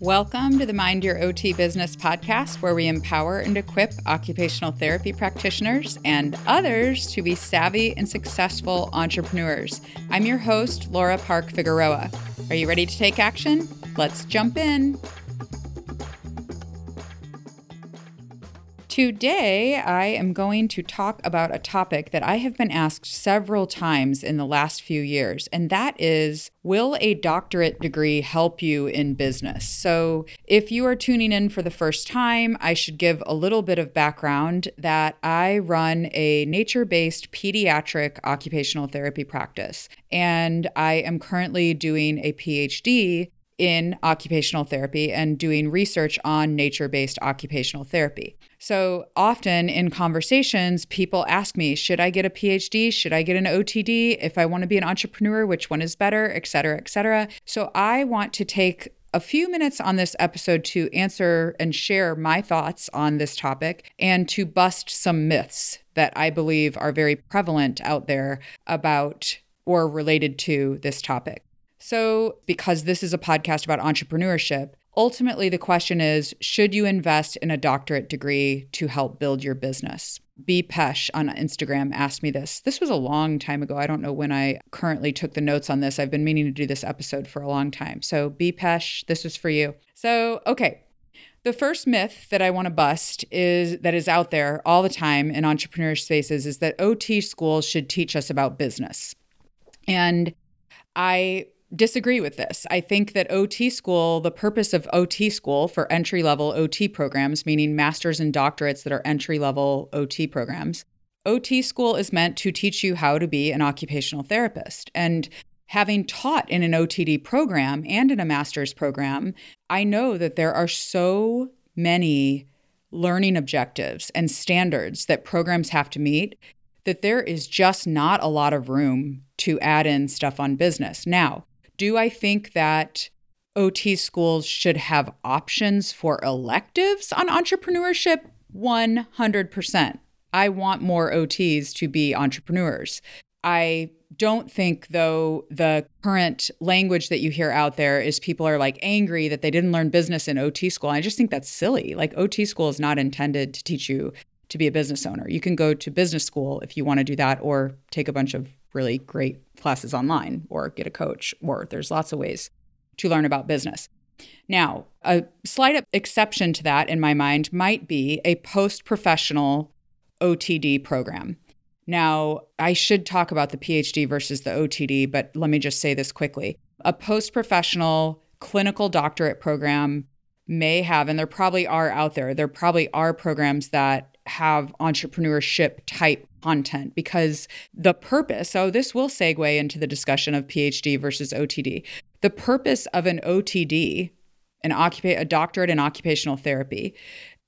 Welcome to the Mind Your OT Business podcast, where we empower and equip occupational therapy practitioners and others to be savvy and successful entrepreneurs. I'm your host, Laura Park Figueroa. Are you ready to take action? Let's jump in. Today, I am going to talk about a topic that I have been asked several times in the last few years, and that is Will a doctorate degree help you in business? So, if you are tuning in for the first time, I should give a little bit of background that I run a nature based pediatric occupational therapy practice, and I am currently doing a PhD in occupational therapy and doing research on nature based occupational therapy. So often in conversations, people ask me, should I get a PhD? Should I get an OTD? If I want to be an entrepreneur, which one is better, et cetera, et cetera. So I want to take a few minutes on this episode to answer and share my thoughts on this topic and to bust some myths that I believe are very prevalent out there about or related to this topic. So, because this is a podcast about entrepreneurship, Ultimately, the question is should you invest in a doctorate degree to help build your business? B. Pesh on Instagram asked me this. This was a long time ago. I don't know when I currently took the notes on this. I've been meaning to do this episode for a long time. So, B. Pesh, this is for you. So, okay. The first myth that I want to bust is that is out there all the time in entrepreneur spaces is that OT schools should teach us about business. And I disagree with this. I think that OT school, the purpose of OT school for entry level OT programs, meaning masters and doctorates that are entry level OT programs, OT school is meant to teach you how to be an occupational therapist. And having taught in an OTD program and in a master's program, I know that there are so many learning objectives and standards that programs have to meet that there is just not a lot of room to add in stuff on business. Now, do I think that OT schools should have options for electives on entrepreneurship? 100%. I want more OTs to be entrepreneurs. I don't think, though, the current language that you hear out there is people are like angry that they didn't learn business in OT school. I just think that's silly. Like, OT school is not intended to teach you to be a business owner. You can go to business school if you want to do that, or take a bunch of really great classes online or get a coach, or there's lots of ways to learn about business. Now, a slight exception to that in my mind might be a post professional OTD program. Now, I should talk about the PhD versus the OTD, but let me just say this quickly. A post professional clinical doctorate program may have, and there probably are out there, there probably are programs that have entrepreneurship type content because the purpose, so this will segue into the discussion of PhD versus OTD. The purpose of an OTD, an occupa- a doctorate in occupational therapy,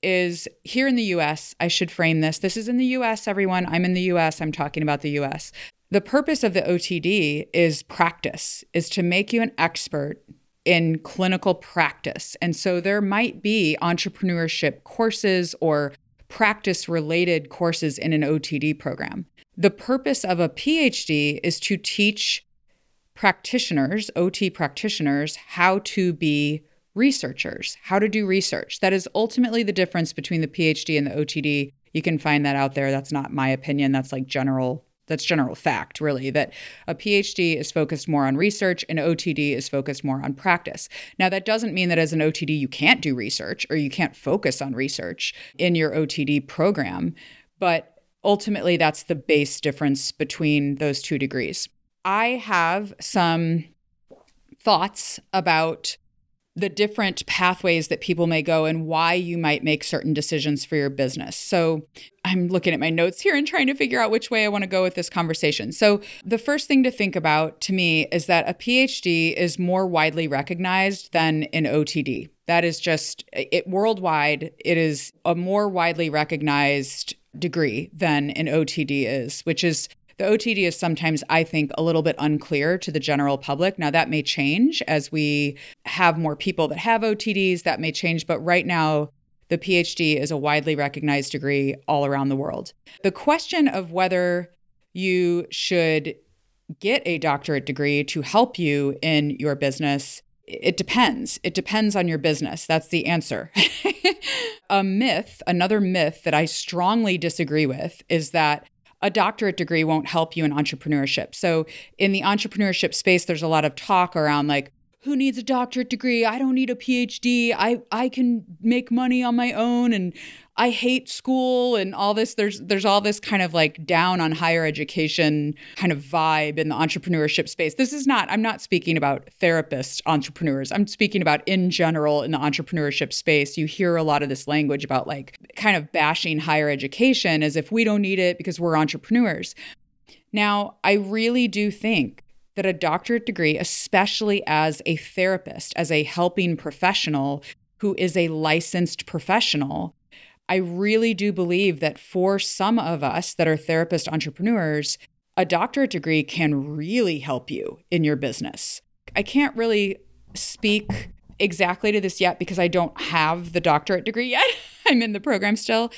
is here in the US. I should frame this. This is in the US, everyone. I'm in the US. I'm talking about the US. The purpose of the OTD is practice, is to make you an expert in clinical practice. And so there might be entrepreneurship courses or practice related courses in an OTD program. The purpose of a PhD is to teach practitioners, OT practitioners, how to be researchers, how to do research. That is ultimately the difference between the PhD and the OTD. You can find that out there. That's not my opinion. That's like general that's general fact, really, that a PhD is focused more on research and OTD is focused more on practice. Now, that doesn't mean that as an OTD you can't do research or you can't focus on research in your OTD program, but ultimately that's the base difference between those two degrees. I have some thoughts about the different pathways that people may go and why you might make certain decisions for your business. So, I'm looking at my notes here and trying to figure out which way I want to go with this conversation. So, the first thing to think about to me is that a PhD is more widely recognized than an OTD. That is just it worldwide, it is a more widely recognized degree than an OTD is, which is the OTD is sometimes, I think, a little bit unclear to the general public. Now, that may change as we have more people that have OTDs, that may change. But right now, the PhD is a widely recognized degree all around the world. The question of whether you should get a doctorate degree to help you in your business It depends. It depends on your business. That's the answer. a myth, another myth that I strongly disagree with is that a doctorate degree won't help you in entrepreneurship. So, in the entrepreneurship space, there's a lot of talk around like, who needs a doctorate degree? I don't need a PhD. I I can make money on my own and I hate school and all this there's there's all this kind of like down on higher education kind of vibe in the entrepreneurship space. This is not I'm not speaking about therapist entrepreneurs. I'm speaking about in general in the entrepreneurship space. You hear a lot of this language about like kind of bashing higher education as if we don't need it because we're entrepreneurs. Now, I really do think that a doctorate degree, especially as a therapist, as a helping professional who is a licensed professional, I really do believe that for some of us that are therapist entrepreneurs, a doctorate degree can really help you in your business. I can't really speak exactly to this yet because I don't have the doctorate degree yet. I'm in the program still.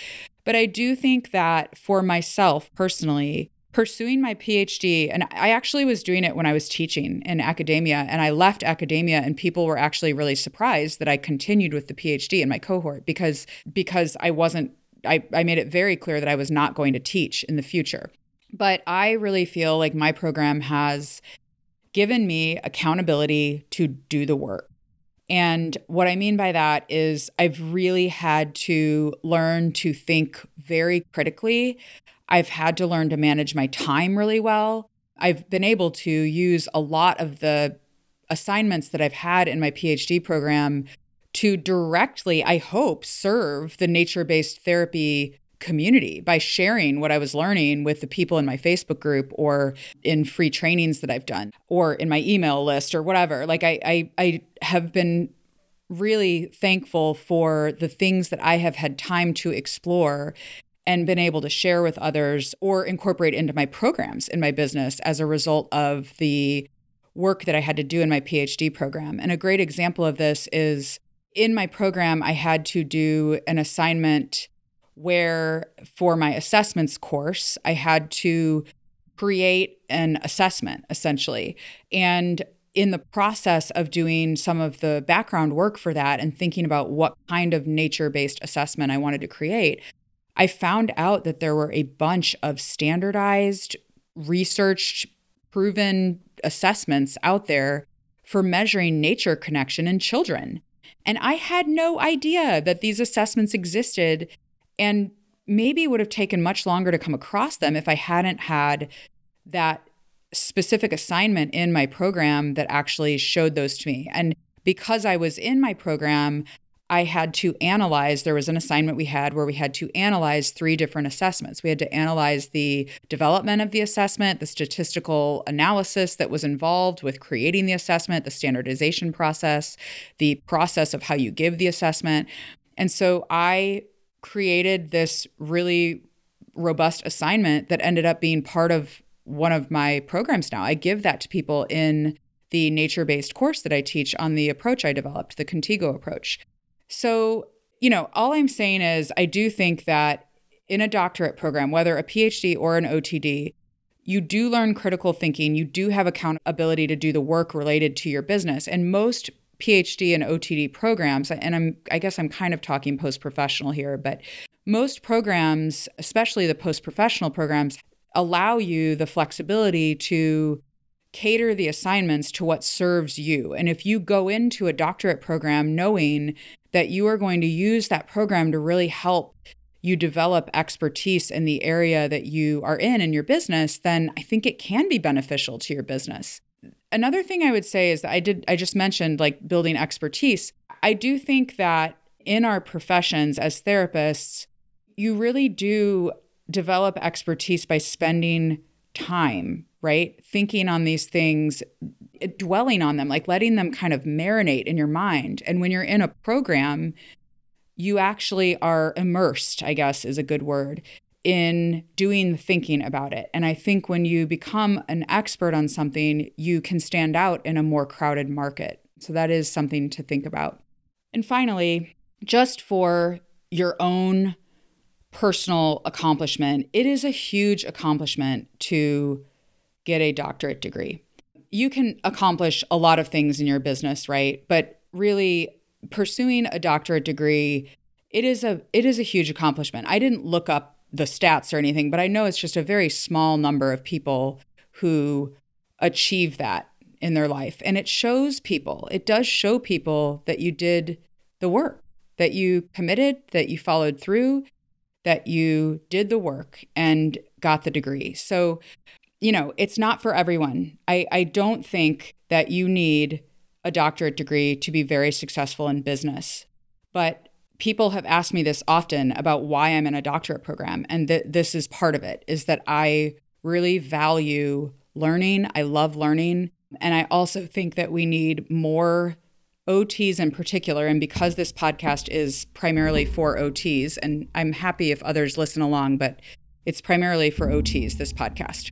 But I do think that for myself personally, pursuing my PhD, and I actually was doing it when I was teaching in academia, and I left academia, and people were actually really surprised that I continued with the PhD in my cohort because because I wasn't. I, I made it very clear that I was not going to teach in the future. But I really feel like my program has given me accountability to do the work. And what I mean by that is I've really had to learn to think very critically I've had to learn to manage my time really well. I've been able to use a lot of the assignments that I've had in my PhD program to directly, I hope, serve the nature based therapy community by sharing what I was learning with the people in my Facebook group or in free trainings that I've done or in my email list or whatever. Like I I, I have been really thankful for the things that I have had time to explore and been able to share with others or incorporate into my programs in my business as a result of the work that I had to do in my PhD program. And a great example of this is in my program, I had to do an assignment where for my assessments course, I had to create an assessment essentially. And in the process of doing some of the background work for that and thinking about what kind of nature based assessment I wanted to create, I found out that there were a bunch of standardized, researched, proven assessments out there for measuring nature connection in children. And I had no idea that these assessments existed and maybe would have taken much longer to come across them if I hadn't had that specific assignment in my program that actually showed those to me. And because I was in my program, I had to analyze. There was an assignment we had where we had to analyze three different assessments. We had to analyze the development of the assessment, the statistical analysis that was involved with creating the assessment, the standardization process, the process of how you give the assessment. And so I created this really robust assignment that ended up being part of one of my programs now. I give that to people in the nature based course that I teach on the approach I developed, the Contigo approach. So, you know, all I'm saying is I do think that in a doctorate program, whether a PhD or an OTD, you do learn critical thinking. You do have accountability to do the work related to your business. And most PhD and OTD programs, and I'm I guess I'm kind of talking post professional here, but most programs, especially the post professional programs, allow you the flexibility to cater the assignments to what serves you. And if you go into a doctorate program knowing that you are going to use that program to really help you develop expertise in the area that you are in in your business, then I think it can be beneficial to your business. Another thing I would say is that I did I just mentioned like building expertise. I do think that in our professions as therapists, you really do develop expertise by spending time, right? Thinking on these things dwelling on them, like letting them kind of marinate in your mind. And when you're in a program, you actually are immersed, I guess is a good word, in doing the thinking about it. And I think when you become an expert on something, you can stand out in a more crowded market. So that is something to think about. And finally, just for your own personal accomplishment, it is a huge accomplishment to get a doctorate degree you can accomplish a lot of things in your business, right? But really pursuing a doctorate degree, it is a it is a huge accomplishment. I didn't look up the stats or anything, but I know it's just a very small number of people who achieve that in their life. And it shows people, it does show people that you did the work, that you committed, that you followed through, that you did the work and got the degree. So, you know, it's not for everyone. I, I don't think that you need a doctorate degree to be very successful in business. But people have asked me this often about why I'm in a doctorate program. And th- this is part of it is that I really value learning. I love learning. And I also think that we need more OTs in particular. And because this podcast is primarily for OTs, and I'm happy if others listen along, but it's primarily for OTs, this podcast.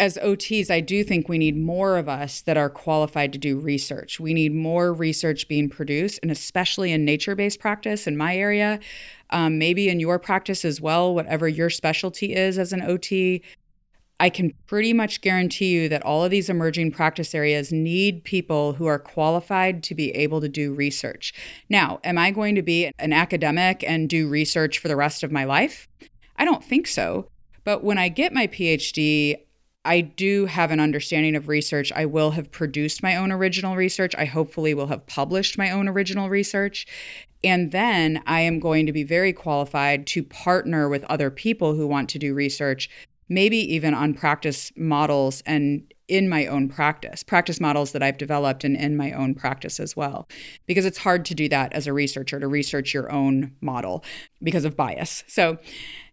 As OTs, I do think we need more of us that are qualified to do research. We need more research being produced, and especially in nature based practice in my area, um, maybe in your practice as well, whatever your specialty is as an OT. I can pretty much guarantee you that all of these emerging practice areas need people who are qualified to be able to do research. Now, am I going to be an academic and do research for the rest of my life? I don't think so. But when I get my PhD, I do have an understanding of research. I will have produced my own original research. I hopefully will have published my own original research. And then I am going to be very qualified to partner with other people who want to do research maybe even on practice models and in my own practice, practice models that I've developed and in my own practice as well. Because it's hard to do that as a researcher, to research your own model because of bias. So,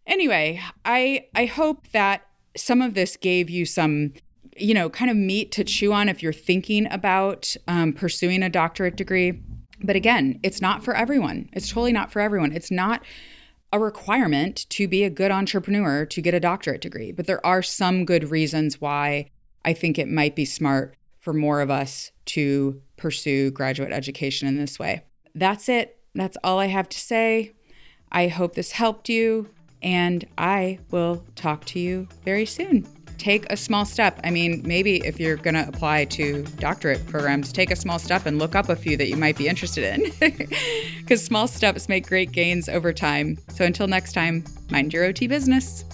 anyway, I, I hope that some of this gave you some you know kind of meat to chew on if you're thinking about um, pursuing a doctorate degree but again it's not for everyone it's totally not for everyone it's not a requirement to be a good entrepreneur to get a doctorate degree, but there are some good reasons why I think it might be smart for more of us to pursue graduate education in this way. That's it. That's all I have to say. I hope this helped you, and I will talk to you very soon take a small step. I mean, maybe if you're going to apply to doctorate programs, take a small step and look up a few that you might be interested in. Because small steps make great gains over time. So until next time, mind your OT business.